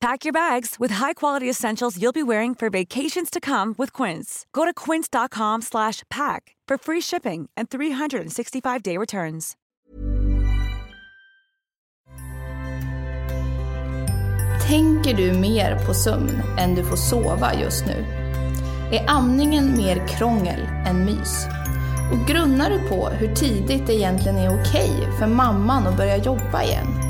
Pack your bags with high-quality essentials you'll be wearing for vacations to come with Quince. Go to quince.com slash pack for free shipping and 365-day returns. Tänker du mer på sömn än du får sova just nu? Är amningen mer krångel än mys? Och grunnar du på hur tidigt det egentligen är okej för mamman att börja jobba igen?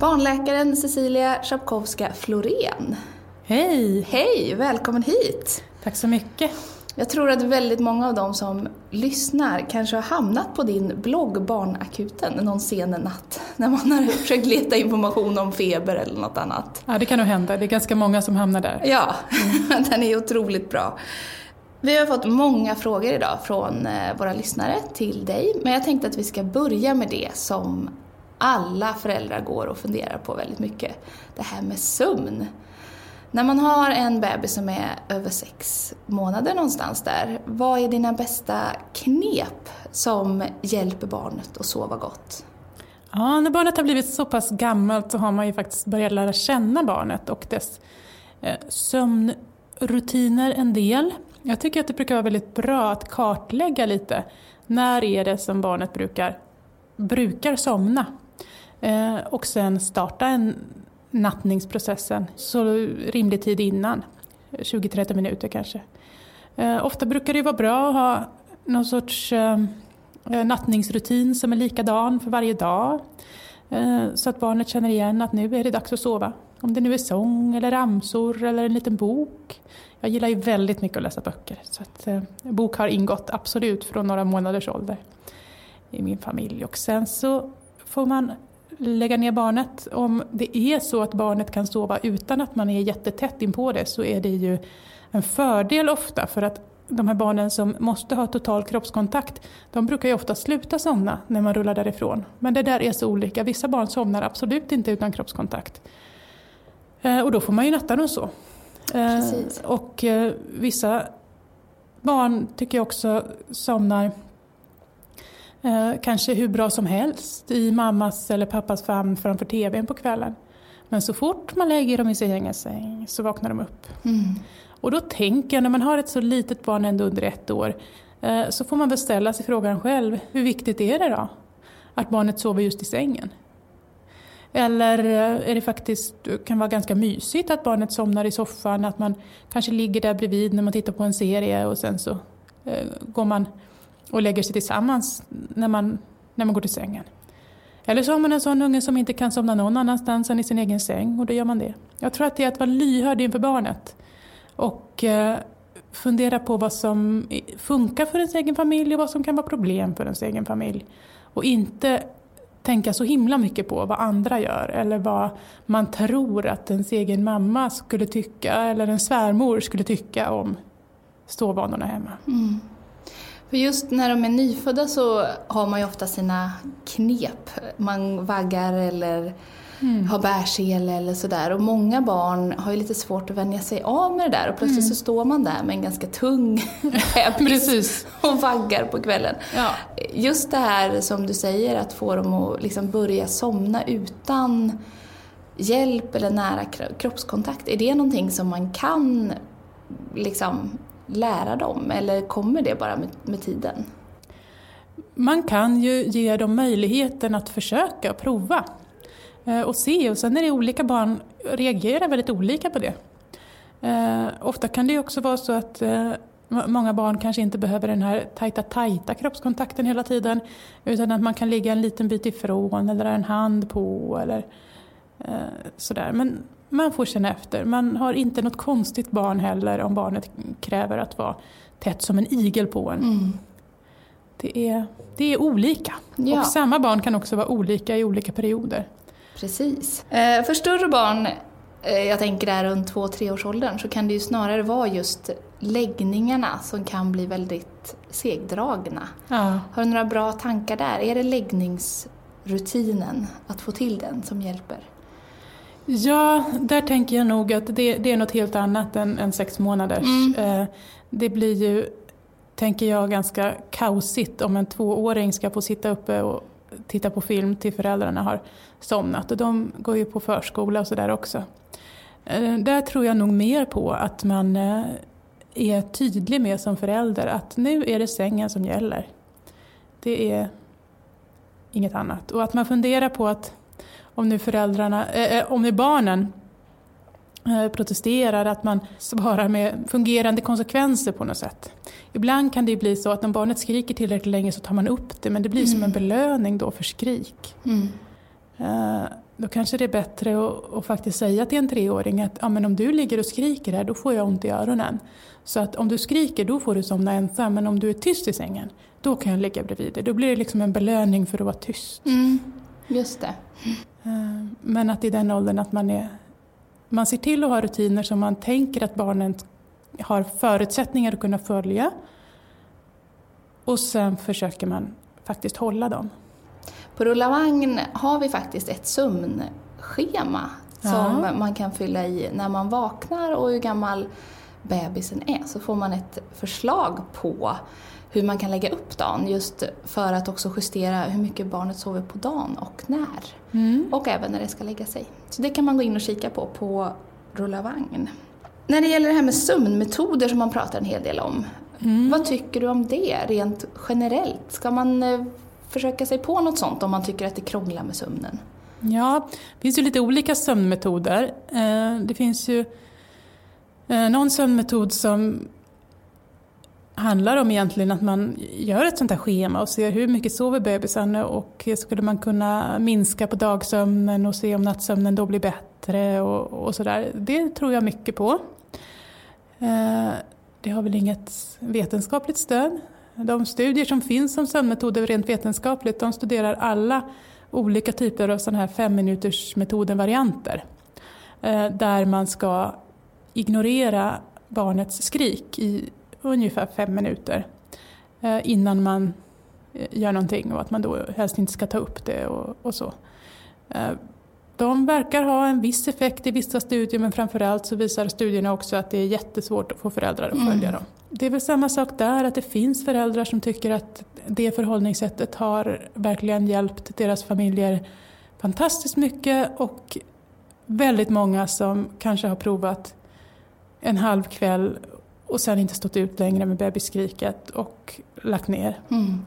Barnläkaren Cecilia Schapkowska Florén. Hej! Hej, välkommen hit! Tack så mycket. Jag tror att väldigt många av de som lyssnar kanske har hamnat på din blogg Barnakuten någon sen natt när man har försökt leta information om feber eller något annat. Ja, det kan nog hända. Det är ganska många som hamnar där. Ja, den är otroligt bra. Vi har fått många frågor idag från eh, våra lyssnare till dig, men jag tänkte att vi ska börja med det som alla föräldrar går och funderar på väldigt mycket. Det här med sömn. När man har en bebis som är över sex månader någonstans där, vad är dina bästa knep som hjälper barnet att sova gott? Ja, när barnet har blivit så pass gammalt så har man ju faktiskt börjat lära känna barnet och dess eh, sömnrutiner en del. Jag tycker att det brukar vara väldigt bra att kartlägga lite. När är det som barnet brukar, brukar somna? Eh, och sen starta en nattningsprocessen så rimlig tid innan, 20-30 minuter kanske. Eh, ofta brukar det vara bra att ha någon sorts eh, eh, nattningsrutin som är likadan för varje dag. Eh, så att barnet känner igen att nu är det dags att sova. Om det nu är sång eller ramsor eller en liten bok. Jag gillar ju väldigt mycket att läsa böcker. Så att, eh, bok har ingått absolut från några månaders ålder i min familj. Och sen så får man lägga ner barnet. Om det är så att barnet kan sova utan att man är jättetätt in på det så är det ju en fördel ofta för att de här barnen som måste ha total kroppskontakt, de brukar ju ofta sluta somna när man rullar därifrån. Men det där är så olika. Vissa barn somnar absolut inte utan kroppskontakt. Eh, och då får man ju natta dem så. Eh, Precis. och eh, vissa barn tycker jag också somnar Eh, kanske hur bra som helst i mammas eller pappas famn framför TVn på kvällen. Men så fort man lägger dem i sin egen säng så vaknar de upp. Mm. Och då tänker jag, när man har ett så litet barn ändå under ett år, eh, så får man väl ställa sig frågan själv, hur viktigt är det då? Att barnet sover just i sängen? Eller eh, är det faktiskt, kan vara ganska mysigt att barnet somnar i soffan, att man kanske ligger där bredvid när man tittar på en serie och sen så eh, går man och lägger sig tillsammans när man, när man går till sängen. Eller så har man en sån unge som inte kan somna någon annanstans än i sin egen säng och då gör man det. Jag tror att det är att vara lyhörd inför barnet och eh, fundera på vad som funkar för ens egen familj och vad som kan vara problem för ens egen familj. Och inte tänka så himla mycket på vad andra gör eller vad man tror att ens egen mamma skulle tycka eller en svärmor skulle tycka om ståvanorna hemma. Mm. För just när de är nyfödda så har man ju ofta sina knep. Man vaggar eller mm. ha bärsele eller sådär. Och många barn har ju lite svårt att vänja sig av med det där och plötsligt mm. så står man där med en ganska tung bebis och vaggar på kvällen. Ja. Just det här som du säger, att få dem att liksom börja somna utan hjälp eller nära kroppskontakt, är det någonting som man kan liksom lära dem eller kommer det bara med, med tiden? Man kan ju ge dem möjligheten att försöka prova eh, och se och sen är det olika barn reagerar väldigt olika på det. Eh, ofta kan det också vara så att eh, många barn kanske inte behöver den här tajta, tajta kroppskontakten hela tiden utan att man kan ligga en liten bit ifrån eller ha en hand på eller sådär. Men man får känna efter. Man har inte något konstigt barn heller om barnet kräver att vara tätt som en igel på en. Mm. Det, är, det är olika. Ja. Och samma barn kan också vara olika i olika perioder. Precis. Eh, för större barn, eh, jag tänker där runt två tre års åldern, så kan det ju snarare vara just läggningarna som kan bli väldigt segdragna. Ja. Har du några bra tankar där? Är det läggningsrutinen, att få till den, som hjälper? Ja, där tänker jag nog att det, det är något helt annat än, än sex månaders. Mm. Eh, det blir ju, tänker jag, ganska kaosigt om en tvååring ska få sitta uppe och titta på film till föräldrarna har somnat. Och de går ju på förskola och sådär också. Eh, där tror jag nog mer på att man eh, är tydlig med som förälder att nu är det sängen som gäller. Det är inget annat. Och att man funderar på att om nu föräldrarna, äh, om nu barnen äh, protesterar, att man svarar med fungerande konsekvenser på något sätt. Ibland kan det bli så att om barnet skriker tillräckligt länge så tar man upp det men det blir mm. som en mm. belöning då för skrik. Mm. Uh, då kanske det är bättre att, att, faktiskt säga till en treåring att ja, men om du ligger och skriker här då får jag ont i öronen. Så att om du skriker då får du somna ensam men om du är tyst i sängen då kan jag ligga bredvid dig. Då blir det liksom en belöning för att vara tyst. Mm. Just det. Eh, men att i den åldern att man, är, man ser till att ha rutiner som man tänker att barnen har förutsättningar att kunna följa. Och sen försöker man faktiskt hålla dem. På Rulla vagn har vi faktiskt ett sömnschema som ja. man kan fylla i när man vaknar och hur gammal bebisen är. Så får man ett förslag på hur man kan lägga upp dagen just för att också justera hur mycket barnet sover på dagen och när. Mm. Och även när det ska lägga sig. Så det kan man gå in och kika på på Rulla vagn. När det gäller det här med sömnmetoder som man pratar en hel del om. Mm. Vad tycker du om det rent generellt? Ska man eh, försöka sig på något sånt om man tycker att det krånglar med sömnen? Ja, det finns ju lite olika sömnmetoder. Eh, det finns ju eh, någon sömnmetod som handlar om egentligen att man gör ett sånt här schema och ser hur mycket sover bebisen och skulle man kunna minska på dagsömnen och se om nattsömnen då blir bättre och, och sådär. Det tror jag mycket på. Eh, det har väl inget vetenskapligt stöd. De studier som finns om sömnmetoder rent vetenskapligt de studerar alla olika typer av sådana här femminutersmetoden-varianter. Eh, där man ska ignorera barnets skrik i ungefär fem minuter eh, innan man eh, gör någonting och att man då helst inte ska ta upp det och, och så. Eh, de verkar ha en viss effekt i vissa studier men framförallt så visar studierna också att det är jättesvårt att få föräldrar att följa mm. dem. Det är väl samma sak där, att det finns föräldrar som tycker att det förhållningssättet har verkligen hjälpt deras familjer fantastiskt mycket och väldigt många som kanske har provat en halv kväll och sen inte stått ut längre med bebisskriket och lagt ner. Mm.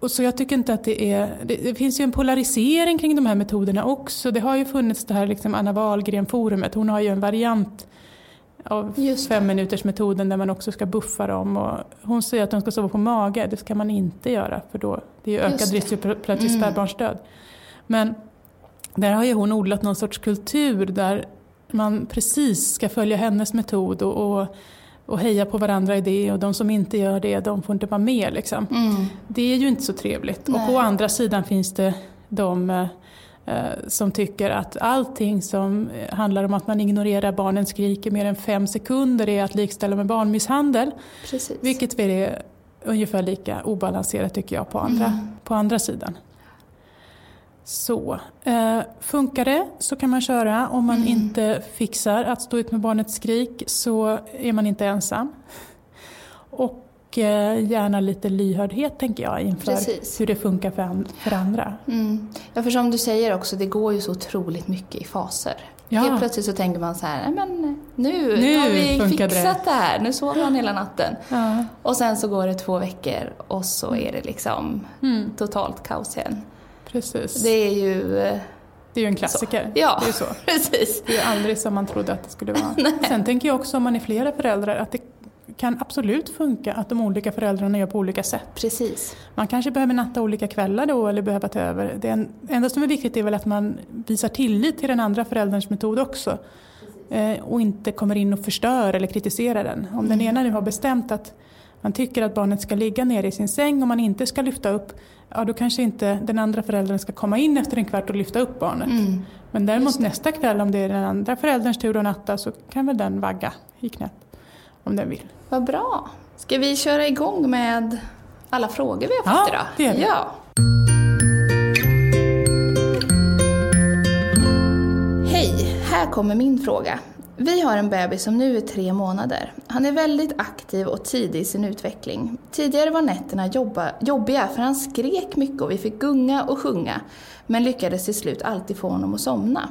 Och så jag tycker inte att det är... Det, det, finns ju en polarisering kring de här metoderna också. Det har ju funnits det här liksom Anna Wahlgren-forumet. Hon har ju en variant av femminutersmetoden där man också ska buffa dem. Och hon säger att de ska sova på mage. Det ska man inte göra för då det är ökad risk för plötslig mm. spädbarnsdöd. Men där har ju hon odlat någon sorts kultur där man precis ska följa hennes metod och, och, och heja på varandra i det och de som inte gör det de får inte vara med. Liksom. Mm. Det är ju inte så trevligt. Nej. Och på andra sidan finns det de eh, som tycker att allting som handlar om att man ignorerar barnens skrik i mer än fem sekunder är att likställa med barnmisshandel. Precis. Vilket är ungefär lika obalanserat tycker jag på andra, mm. på andra sidan. Så, eh, funkar det så kan man köra. Om man mm. inte fixar att stå ut med barnets skrik så är man inte ensam. Och eh, gärna lite lyhördhet tänker jag inför Precis. hur det funkar för, an för andra. Mm. Ja, för som du säger också, det går ju så otroligt mycket i faser. Ja. Helt plötsligt så tänker man så här, men nu, nu, har vi fixat det. det. här, nu sover han hela natten. Ja. Och sen så går det två veckor och så är det liksom mm. totalt kaos igen. Precis. Det är ju... Eh, det är ju en klassiker. Så. Ja, det är så. precis. Det är aldrig som man trodde att det skulle vara. Sen tänker jag också om man är flera föräldrar att det kan absolut funka att de olika föräldrarna gör på olika sätt. Precis. Man kanske behöver natta olika kvällar då eller behöver ta över. Det enda som är viktigt är väl att man visar tillit till den andra förälderns metod också. Eh, och inte kommer in och förstör eller kritiserar den. Om mm. den ena nu har bestämt att man tycker att barnet ska ligga ner i sin säng och man inte ska lyfta upp, ja då kanske inte den andra föräldern ska komma in efter en kvart och lyfta upp barnet. Mm. Men däremot nästa kväll om det är den andra förälderns tur att natta så kan väl den vagga i knät om den vill. Vad bra. Ska vi köra igång med alla frågor vi har fått ja, idag? Det är det. Ja, Hej, här kommer min fråga. Vi har en bebis som nu är tre månader. Han är väldigt aktiv och tidig i sin utveckling. Tidigare var nätterna jobba, jobbiga för han skrek mycket och vi fick gunga och sjunga, men lyckades till slut alltid få honom att somna.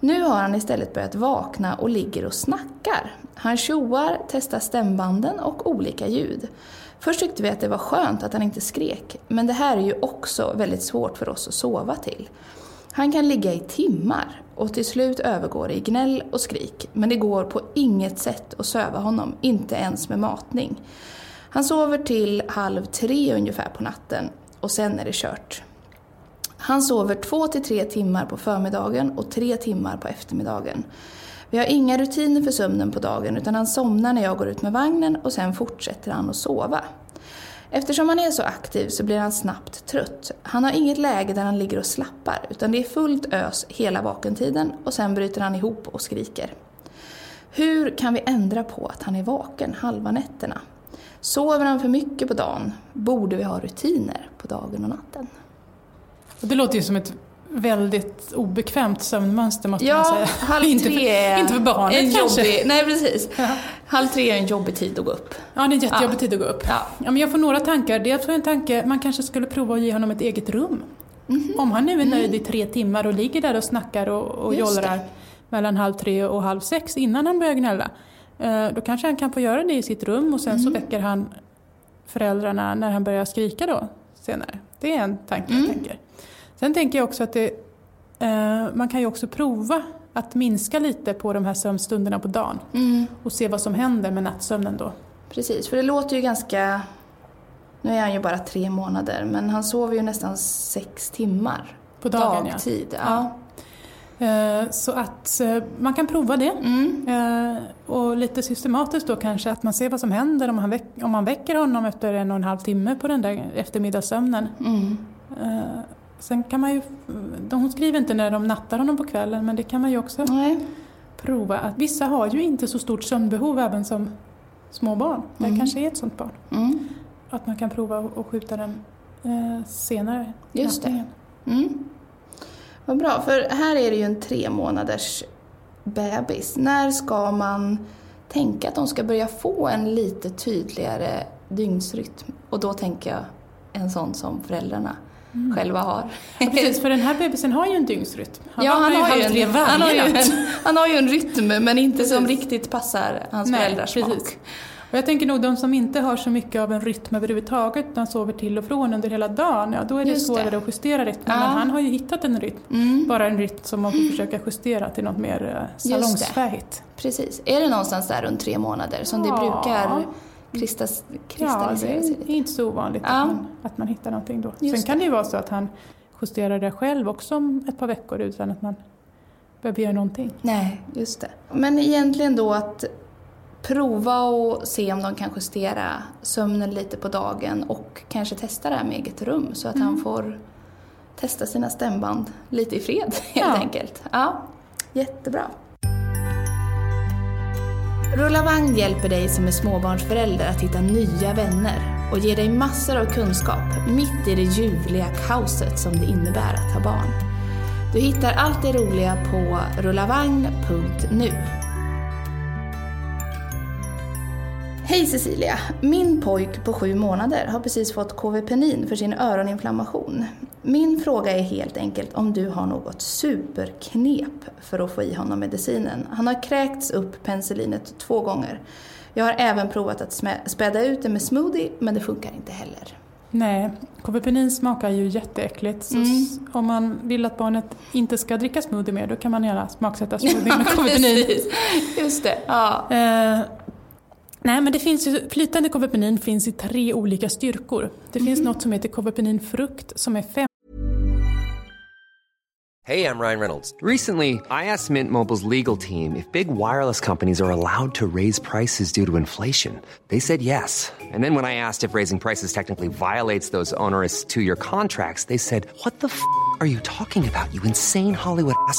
Nu har han istället börjat vakna och ligger och snackar. Han tjoar, testar stämbanden och olika ljud. Först tyckte vi att det var skönt att han inte skrek, men det här är ju också väldigt svårt för oss att sova till. Han kan ligga i timmar och till slut övergår det i gnäll och skrik, men det går på inget sätt att söva honom, inte ens med matning. Han sover till halv tre ungefär på natten och sen är det kört. Han sover två till tre timmar på förmiddagen och tre timmar på eftermiddagen. Vi har inga rutiner för sömnen på dagen utan han somnar när jag går ut med vagnen och sen fortsätter han att sova. Eftersom han är så aktiv så blir han snabbt trött. Han har inget läge där han ligger och slappar utan det är fullt ös hela vakentiden och sen bryter han ihop och skriker. Hur kan vi ändra på att han är vaken halva nätterna? Sover han för mycket på dagen? Borde vi ha rutiner på dagen och natten? Det låter ju som ett väldigt obekvämt sömnmönster måste ja, man säga. halv tre inte, för, inte för barnet en kanske. Jobbig, nej precis. Ja. Halv tre är en jobbig tid att gå upp. Ja, det är en jättejobbig ja. tid att gå upp. Ja. Ja, men jag får några tankar. Får jag en tanke, man kanske skulle prova att ge honom ett eget rum. Mm -hmm. Om han nu är nöjd mm. i tre timmar och ligger där och snackar och, och jollrar mellan halv tre och halv sex innan han börjar gnälla. Eh, då kanske han kan få göra det i sitt rum och sen mm. så väcker han föräldrarna när han börjar skrika då senare. Det är en tanke jag mm. tänker. Sen tänker jag också att det, eh, man kan ju också prova att minska lite på de här sömnstunderna på dagen mm. och se vad som händer med nattsömnen då. Precis, för det låter ju ganska... Nu är han ju bara tre månader, men han sover ju nästan sex timmar på dagen, dagtid. Ja. ja. Eh, så att eh, man kan prova det. Mm. Eh, och lite systematiskt då kanske att man ser vad som händer om man, väck, om man väcker honom efter en och en halv timme på den där eftermiddagssömnen. Mm. Sen kan man ju, hon skriver inte när de nattar honom på kvällen men det kan man ju också Nej. prova. Att vissa har ju inte så stort sömnbehov även som små barn. Det mm. kanske är ett sånt barn. Mm. Att man kan prova att skjuta den eh, senare. Just nattningen. det. Mm. Vad bra, för här är det ju en tre månaders bebis. När ska man tänka att de ska börja få en lite tydligare dygnsrytm? Och då tänker jag en sån som föräldrarna mm. själva har. Ja, precis, för den här bebisen har ju en dygnsrytm. Han, ja, han, har, ju en, han, har ju en, han har ju en rytm men inte precis. som riktigt passar hans Nej, föräldrars precis. smak. Och jag tänker nog de som inte har så mycket av en rytm överhuvudtaget utan sover till och från under hela dagen, ja då är det Just svårare det. att justera rytmen. Ja. Men han har ju hittat en rytm, mm. bara en rytm som man får försöka justera till något mer eh, salongsfähigt. Precis. Är det någonstans där runt tre månader som ja. det brukar kristas, kristallisera sig Ja, det är inte så ovanligt ja. att, man, att man hittar någonting då. Just Sen kan det ju vara så att han justerar det själv också om ett par veckor utan att man behöver göra någonting. Nej, just det. Men egentligen då att prova och se om de kan justera sömnen lite på dagen och kanske testa det här med eget rum så att mm. han får testa sina stämband lite i fred helt ja. enkelt. Ja, jättebra. Rulla vagn hjälper dig som är småbarnsförälder att hitta nya vänner och ger dig massor av kunskap mitt i det ljuvliga kaoset som det innebär att ha barn. Du hittar allt det roliga på rullavagn.nu. Hej Cecilia! Min pojk på sju månader har precis fått KV-penin för sin öroninflammation. Min fråga är helt enkelt om du har något superknep för att få i honom medicinen. Han har kräkts upp penicillinet två gånger. Jag har även provat att späda ut det med smoothie, men det funkar inte heller. Nej, KV-penin smakar ju jätteäckligt. Så mm. om man vill att barnet inte ska dricka smoothie mer, då kan man gärna smaksätta smoothie med KV-penin. Just det. Ja. Eh, Nej, men det finns ju, flytande kovepenin finns i tre olika styrkor. Det mm finns mhm. något som heter kovepenin frukt som är fem Hej, jag Ryan Reynolds. Recently, I asked Mint Mobiles legal team if big wireless companies are allowed to raise prices due to inflation. They said yes. And then when I asked if raising prices technically violates those onerous two-year contracts, they said, what the f*** are you talking about, you insane Hollywood ass?"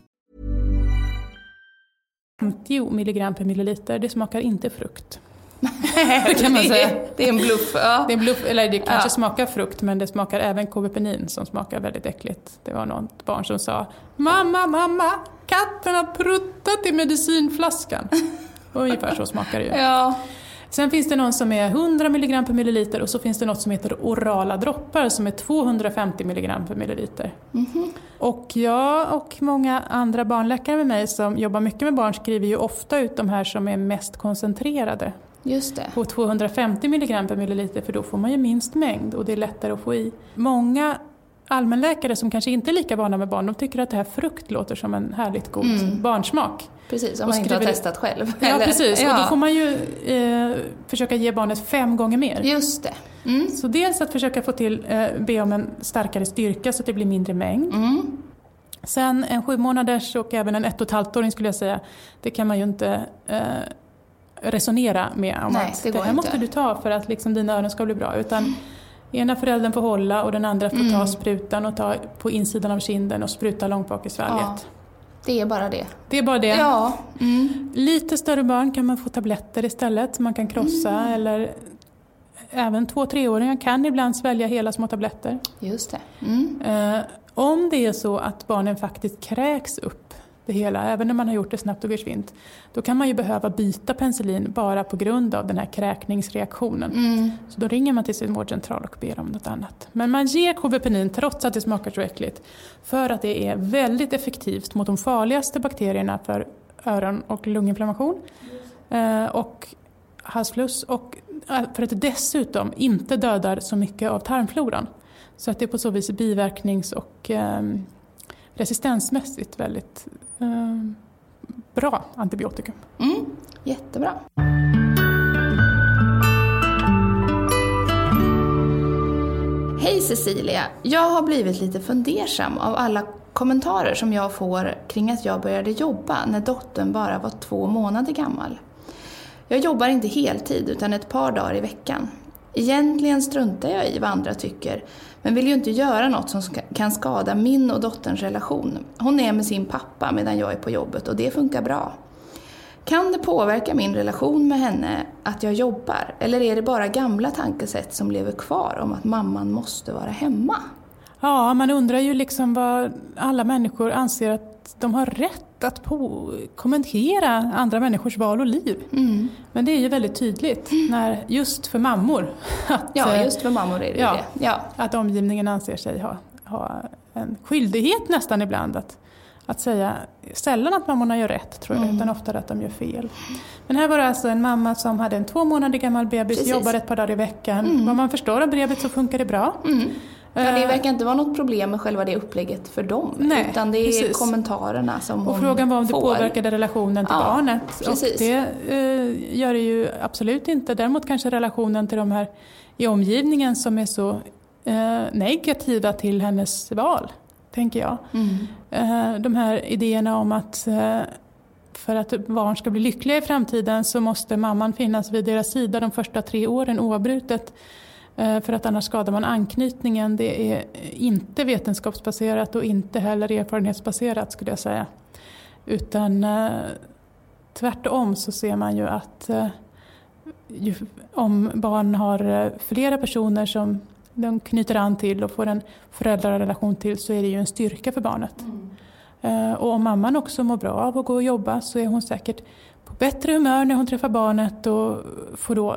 50 milligram per milliliter, det smakar inte frukt. kan man säga. Det är en bluff. Ja. Det, är en bluff, eller det kanske ja. smakar frukt men det smakar även kovepenin som smakar väldigt äckligt. Det var något barn som sa Mamma, mamma, katten har pruttat i medicinflaskan. Ungefär så smakar det ju. Ja. Sen finns det någon som är 100 mg per milliliter och så finns det något som heter orala droppar som är 250 mg per milliliter. Mm -hmm. Och jag och många andra barnläkare med mig som jobbar mycket med barn skriver ju ofta ut de här som är mest koncentrerade. Just det. På 250 mg per milliliter för då får man ju minst mängd och det är lättare att få i. Många allmänläkare som kanske inte är lika vana med barn, de tycker att det här frukt låter som en härligt god mm. barnsmak. Precis, om man inte har testat själv. Ja, eller? precis. Ja. Och då får man ju eh, försöka ge barnet fem gånger mer. Just det. Mm. Så dels att försöka få till, eh, be om en starkare styrka så att det blir mindre mängd. Mm. Sen en sju månaders och även en ett och ett halvt åring skulle jag säga, det kan man ju inte eh, resonera med om Nej, att det, det här inte. måste du ta för att liksom dina öron ska bli bra. Utan ena föräldern får hålla och den andra får mm. ta sprutan och ta på insidan av kinden och spruta långt bak i svalget. Ja. Det är bara det. Det är bara det. Ja. Mm. Lite större barn kan man få tabletter istället som man kan krossa mm. eller även två treåringar kan ibland svälja hela små tabletter. Just det. Mm. Eh, om det är så att barnen faktiskt kräks upp det hela, även när man har gjort det snabbt och försvint, då kan man ju behöva byta penicillin bara på grund av den här kräkningsreaktionen. Mm. Så då ringer man till sin vårdcentral och ber om något annat. Men man ger kovepenin trots att det smakar så äckligt, för att det är väldigt effektivt mot de farligaste bakterierna för öron och lunginflammation eh, och halsfluss och eh, för att det dessutom inte dödar så mycket av tarmfloran. Så att det är på så vis biverknings och eh, resistensmässigt väldigt eh, bra antibiotikum. Mm, jättebra. Hej Cecilia! Jag har blivit lite fundersam av alla kommentarer som jag får kring att jag började jobba när dottern bara var två månader gammal. Jag jobbar inte heltid utan ett par dagar i veckan. Egentligen struntar jag i vad andra tycker, men vill ju inte göra något som kan skada min och dotterns relation. Hon är med sin pappa medan jag är på jobbet och det funkar bra. Kan det påverka min relation med henne att jag jobbar? Eller är det bara gamla tankesätt som lever kvar om att mamman måste vara hemma? Ja, man undrar ju liksom vad alla människor anser att de har rätt att på kommentera andra människors val och liv. Mm. Men det är ju väldigt tydligt, när, just för mammor. Att, ja, eh, just för mammor är det ja, det. Ja. Att omgivningen anser sig ha, ha en skyldighet nästan ibland att, att säga sällan att mammorna gör rätt tror jag, Mm. utan oftare att de gör fel. Men här var det alltså en mamma som hade en två månader gammal bebis, Precis. jobbade ett par dagar i veckan. Vad man förstår av brevet så funkar det bra. Mm. Ja, det Eh, verkar inte vara något problem med själva det upplägget för dem. Nej, utan det är precis. kommentarerna som Och hon frågan var om det får. påverkade relationen till Ja, barnet. precis. Och det eh, gör det ju absolut inte. Däremot kanske relationen till de här i omgivningen som är så eh, negativa till hennes val, tänker jag. Mm. Eh, de här idéerna om att eh, för att barn ska bli lyckliga i framtiden så måste mamman finnas vid deras sida de första tre åren oavbrutet. Eh, För att annars skadar man anknytningen. Det är inte vetenskapsbaserat och inte heller erfarenhetsbaserat skulle jag säga. Utan eh, tvärtom så ser man ju att eh, ju, om barn har flera personer som de knyter an till och får en föräldrarelation till så är det ju en styrka för barnet. Eh, Och om mamman också mår bra av att gå och jobba så är hon säkert på bättre humör när hon träffar barnet och får då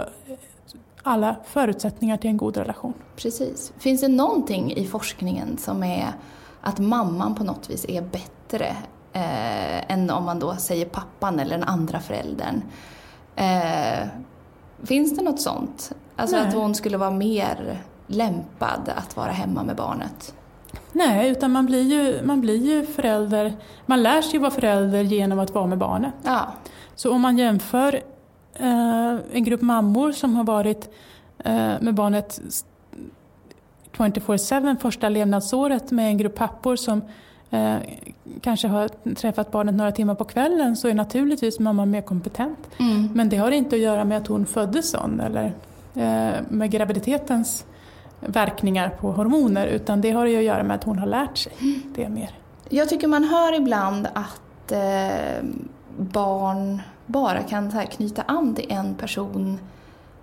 alla förutsättningar till en god relation. Precis. Finns det någonting i forskningen som är att mamman på något vis är bättre eh, än om man då säger pappan eller den andra föräldern? Eh, finns det något sånt? Alltså Nej. att hon skulle vara mer lämpad att vara hemma med barnet? Nej, utan man blir, ju, man blir ju förälder, man lär sig vara förälder genom att vara med barnet. Ja, Så om man jämför en grupp mammor som har varit eh, med barnet 24-7 första levnadsåret med en grupp pappor som eh, kanske har träffat barnet några timmar på kvällen så är naturligtvis mamman mer kompetent. mm. Men det har inte att göra med att hon föddes sån eller eh, med graviditetens verkningar på hormoner utan det har ju att göra med att hon har lärt sig det mer. Jag tycker man hör ibland att eh, barn bara kan så knyta an till en person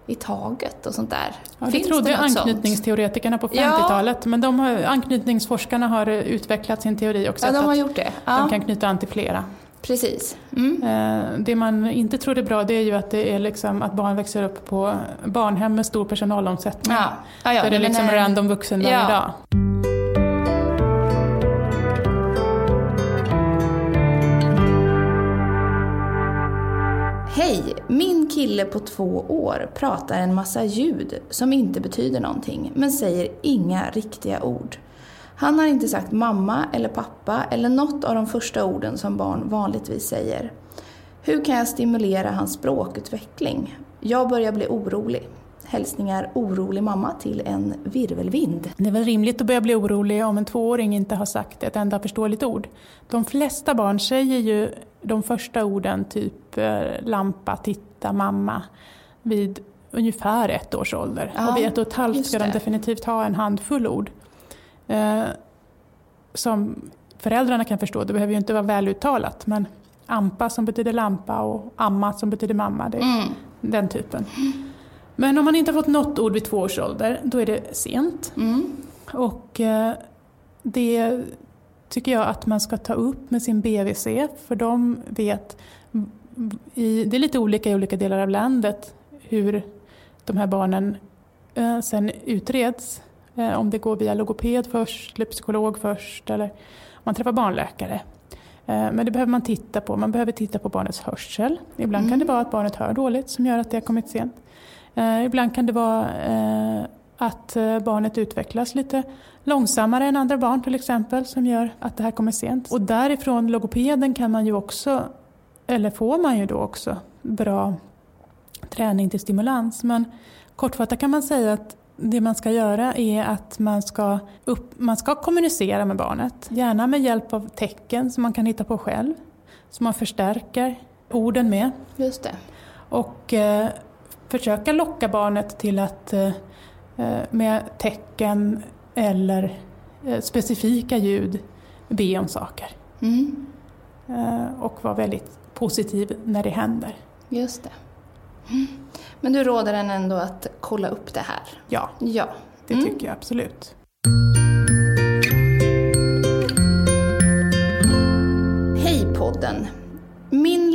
i taget och sånt där. Ja, det Finns trodde det sånt? anknytningsteoretikerna på Ja. 50-talet men de har, anknytningsforskarna har utvecklat sin teori och Ja, de har gjort det. de Ja, kan knyta an till flera. precis. Mm. Eh, Det man inte tror är bra det är ju att, det är liksom att barn växer upp på barnhem med stor personalomsättning. Ja. Ja, ja, Där det är liksom eh, random vuxen varje ja. dag. Hej! Min kille på två år pratar en massa ljud som inte betyder någonting, men säger inga riktiga ord. Han har inte sagt mamma eller pappa eller något av de första orden som barn vanligtvis säger. Hur kan jag stimulera hans språkutveckling? Jag börjar bli orolig. Hälsningar orolig mamma till en virvelvind. Det är väl rimligt att börja bli orolig om en tvååring inte har sagt ett enda förståeligt ord. De flesta barn säger ju de första orden, typ eh, lampa, titta, mamma, vid ungefär ett års ålder. Ja, och vid ett och ett halvt ska de definitivt ha en handfull ord. Eh, som föräldrarna kan förstå, det behöver ju inte vara väluttalat, men ampa som betyder lampa och amma som betyder mamma, det är Mm. den typen. Men om man inte har fått något ord vid två års ålder, då är det sent. Mm. Och eh, det tycker jag att man ska ta upp med sin BVC för de vet, i, det är lite olika i olika delar av landet hur de här barnen eh, sen utreds. Eh, om det går via logoped först, eller psykolog först eller om man träffar barnläkare. Eh, men det behöver man titta på. Man behöver titta på barnets hörsel. Ibland kan det vara att barnet hör dåligt som gör att det har kommit sent. Eh, ibland kan det vara eh, att eh, barnet utvecklas lite långsammare än andra barn till exempel som gör att det här kommer sent. Och därifrån logopeden kan man ju också, eller får man ju då också, bra träning till stimulans. Men kortfattat kan man säga att det man ska göra är att man ska, upp, man ska kommunicera med barnet. Gärna med hjälp av tecken som man kan hitta på själv. Som man förstärker orden med. Just det. Och eh, försöka locka barnet till att eh, eh, med tecken eller eh, specifika ljud be om saker. Mm. Eh, och vara väldigt positiv när det händer. Just det. Mm. Men du råder den ändå att kolla upp det här? Ja, Ja. det Mm. tycker jag absolut.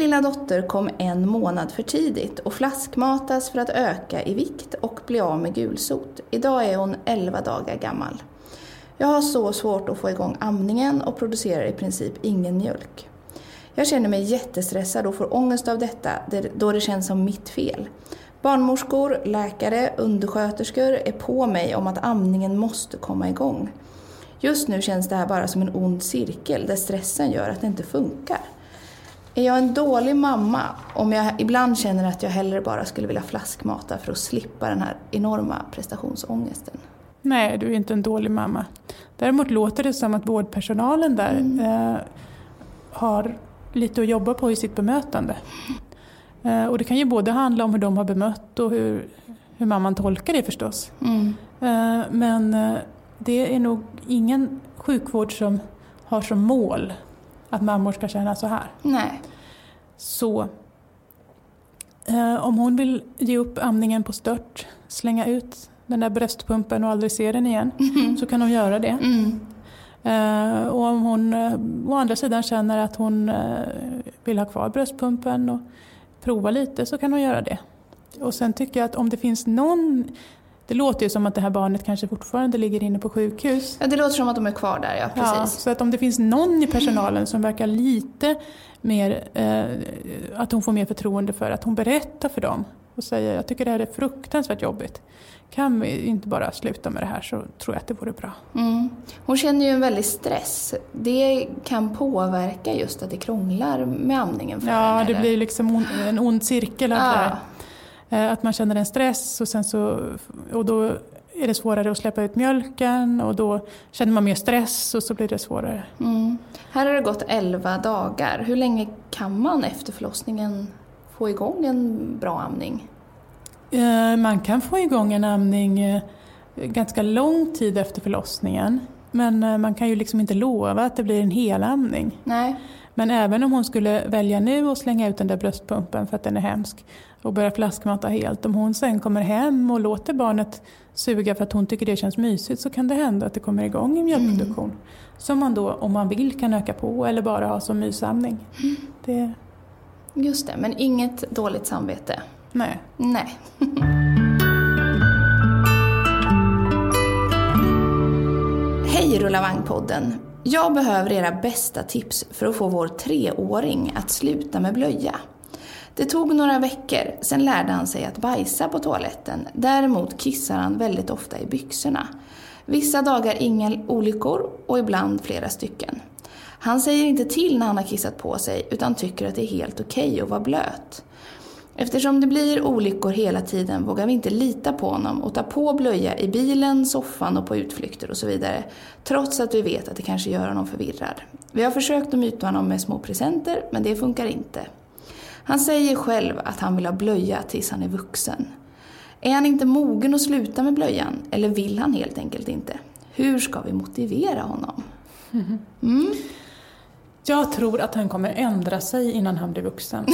Lilla dotter kom en månad för tidigt och flaskmatas för att öka i vikt och bli av med gulsot. Idag är hon 11 dagar gammal. Jag har så svårt att få igång amningen och producerar i princip ingen mjölk. Jag känner mig jättestressad och får ångest av detta då det känns som mitt fel. Barnmorskor, läkare, undersköterskor är på mig om att amningen måste komma igång. Just nu känns det här bara som en ond cirkel där stressen gör att det inte funkar. Är jag en dålig mamma om jag ibland känner att jag hellre bara skulle vilja flaskmata för att slippa den här enorma prestationsångesten? Nej, du är inte en dålig mamma. Däremot låter det som att vårdpersonalen där mm. eh, har lite att jobba på i sitt bemötande. Eh, och det kan ju både handla om hur de har bemött och hur, hur mamman tolkar det förstås. Mm. Eh, men eh, det är nog ingen sjukvård som har som mål att mammor ska känna så här. Nej. Så om hon vill ge upp amningen på stört, slänga ut den där bröstpumpen och aldrig se den igen, mm. så kan hon göra det. Mm. Uh, och om hon uh, å andra sidan känner att hon uh, vill ha kvar bröstpumpen och prova lite så kan hon göra det. Och sen tycker jag att om det finns någon det låter ju som att det här barnet kanske fortfarande ligger inne på sjukhus. Ja, det låter som att de är kvar där, ja. Precis. Ja, så att om det finns någon i personalen som verkar lite mer, eh, att hon får mer förtroende för att hon berättar för dem och säger jag tycker det här är fruktansvärt jobbigt. Kan vi inte bara sluta med det här så tror jag att det vore bra. Mm. Hon känner ju en väldig stress. Det kan påverka just att det krånglar med amningen för Ja, henne, det eller? blir liksom en ond cirkel ja. Eh, att man känner en stress och, sen så, och då är det svårare att släppa ut mjölken och då känner man mer stress och så blir det svårare. Mm. Här har det gått 11 dagar. Hur länge kan man efter förlossningen få igång en bra amning? Eh, man kan få igång en amning eh, ganska lång tid efter förlossningen. Men man kan ju liksom inte lova att det blir en helamning. Nej. Men även om hon skulle välja nu och slänga ut den där bröstpumpen för att den är hemsk och börja flaskmata helt. Om hon sen kommer hem och låter barnet suga för att hon tycker det känns mysigt så kan det hända att det kommer igång en mjölkproduktion. Mm. Som man då, om man vill, kan öka på eller bara ha som mysamning. Mm. Det... Just det, men inget dåligt samvete? Nej. Nej. Hej Rullavang-podden! Jag behöver era bästa tips för att få vår treåring att sluta med blöja. Det tog några veckor, sen lärde han sig att bajsa på toaletten. Däremot kissar han väldigt ofta i byxorna. Vissa dagar inga olyckor och ibland flera stycken. Han säger inte till när han har kissat på sig utan tycker att det är helt okej okay att vara blöt. Eftersom det blir olyckor hela tiden vågar vi inte lita på honom och ta på blöja i bilen, soffan och på utflykter och så vidare. Trots att vi vet att det kanske gör honom förvirrad. Vi har försökt att myta honom med små presenter, men det funkar inte. Han säger själv att han vill ha blöja tills han är vuxen. Är han inte mogen att sluta med blöjan, eller vill han helt enkelt inte? Hur ska vi motivera honom? Mm. Jag tror att han kommer ändra sig innan han blir vuxen.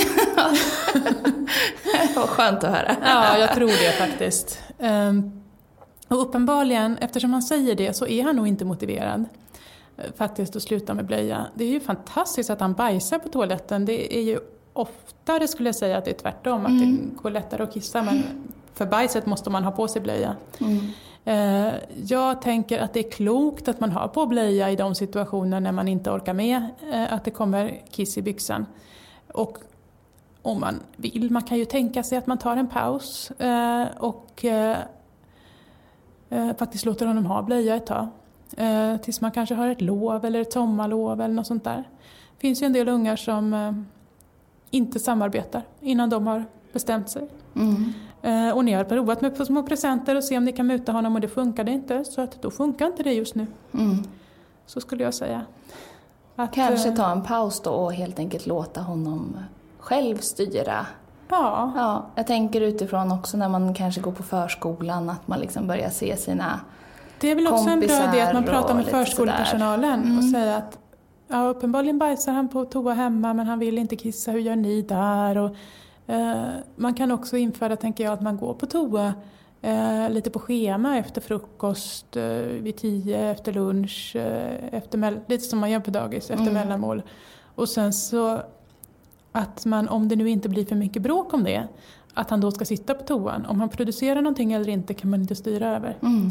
Vad skönt att höra. ja, jag tror det faktiskt. Ehm, och uppenbarligen, eftersom han säger det, så är han nog inte motiverad eh, faktiskt att sluta med blöja. Det är ju fantastiskt att han bajsar på toaletten. Det är ju oftare skulle jag säga att det är tvärtom, mm. att det mm. går lättare att kissa. Men för bajset måste man ha på sig blöja. Mm. Eh, jag tänker att det är klokt att man har på blöja i de situationer när man inte orkar med eh, att det kommer kiss i byxan. Och om man vill, man kan ju tänka sig att man tar en paus eh, och faktiskt låter honom ha blöja ett tag. Tills man kanske har ett lov eller ett sommarlov eller något sånt där. Det finns ju en del ungar som inte samarbetar innan de har bestämt sig. Mm. Eh, och ni har provat med små presenter och se om ni kan muta honom och det funkade inte. Så att då funkar inte det just nu. Mm. Så skulle jag säga. Att, Kanske eh, ta en paus då och helt enkelt låta honom själv styra. Ja. ja. Jag tänker utifrån också när man kanske går på förskolan att man liksom börjar se sina Det är väl också en bra idé att man pratar med förskolepersonalen mm. och säger att ja, uppenbarligen bajsar han på toa hemma men han vill inte kissa, hur gör ni där? Och, Eh, man kan också införa, tänker jag, att man går på toa eh, lite på schema efter frukost, eh, vid tio, efter lunch, efter, lite som man gör på dagis, efter mm. mellanmål. Och sen så att man, om det nu inte blir för mycket bråk om det, att han då ska sitta på toan. Om han producerar någonting eller inte kan man inte styra över. Mm.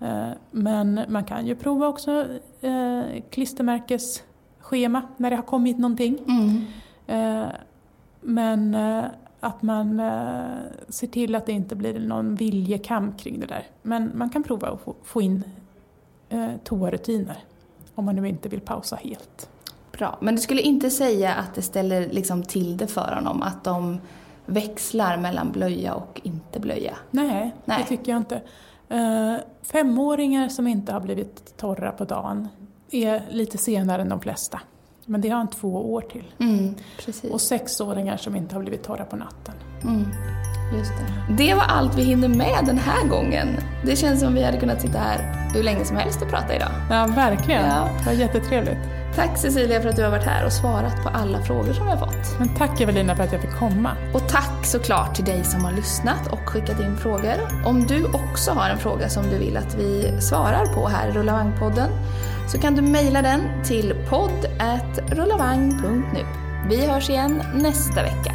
Eh, men man kan ju prova också eh, klistermärkesschema när det har kommit någonting. Mm. Eh, men eh, att man eh, ser till att det inte blir någon viljekamp kring det där. Men man kan prova att få, få in eh, toarutiner om man nu inte vill pausa helt. Bra, men du skulle inte säga att det ställer liksom till det för honom, att de växlar mellan blöja och inte blöja? Nej, Nej. det tycker jag inte. Eh, femåringar som inte har blivit torra på dagen är lite senare än de flesta. Men det har han två år till. Mm. Och sexåringar som inte har blivit torra på natten. Mm, just det. det var allt vi hinner med den här gången. Det känns som vi hade kunnat sitta här hur länge som helst och prata idag. Ja, verkligen. Ja. Det var jättetrevligt. Tack Cecilia för att du har varit här och svarat på alla frågor som vi har fått. Men tack Evelina för att jag fick komma. Och tack såklart till dig som har lyssnat och skickat in frågor. Om du också har en fråga som du vill att vi svarar på här i Rullavangpodden så kan du mejla den till podd.rullavang.nu. Vi hörs igen nästa vecka.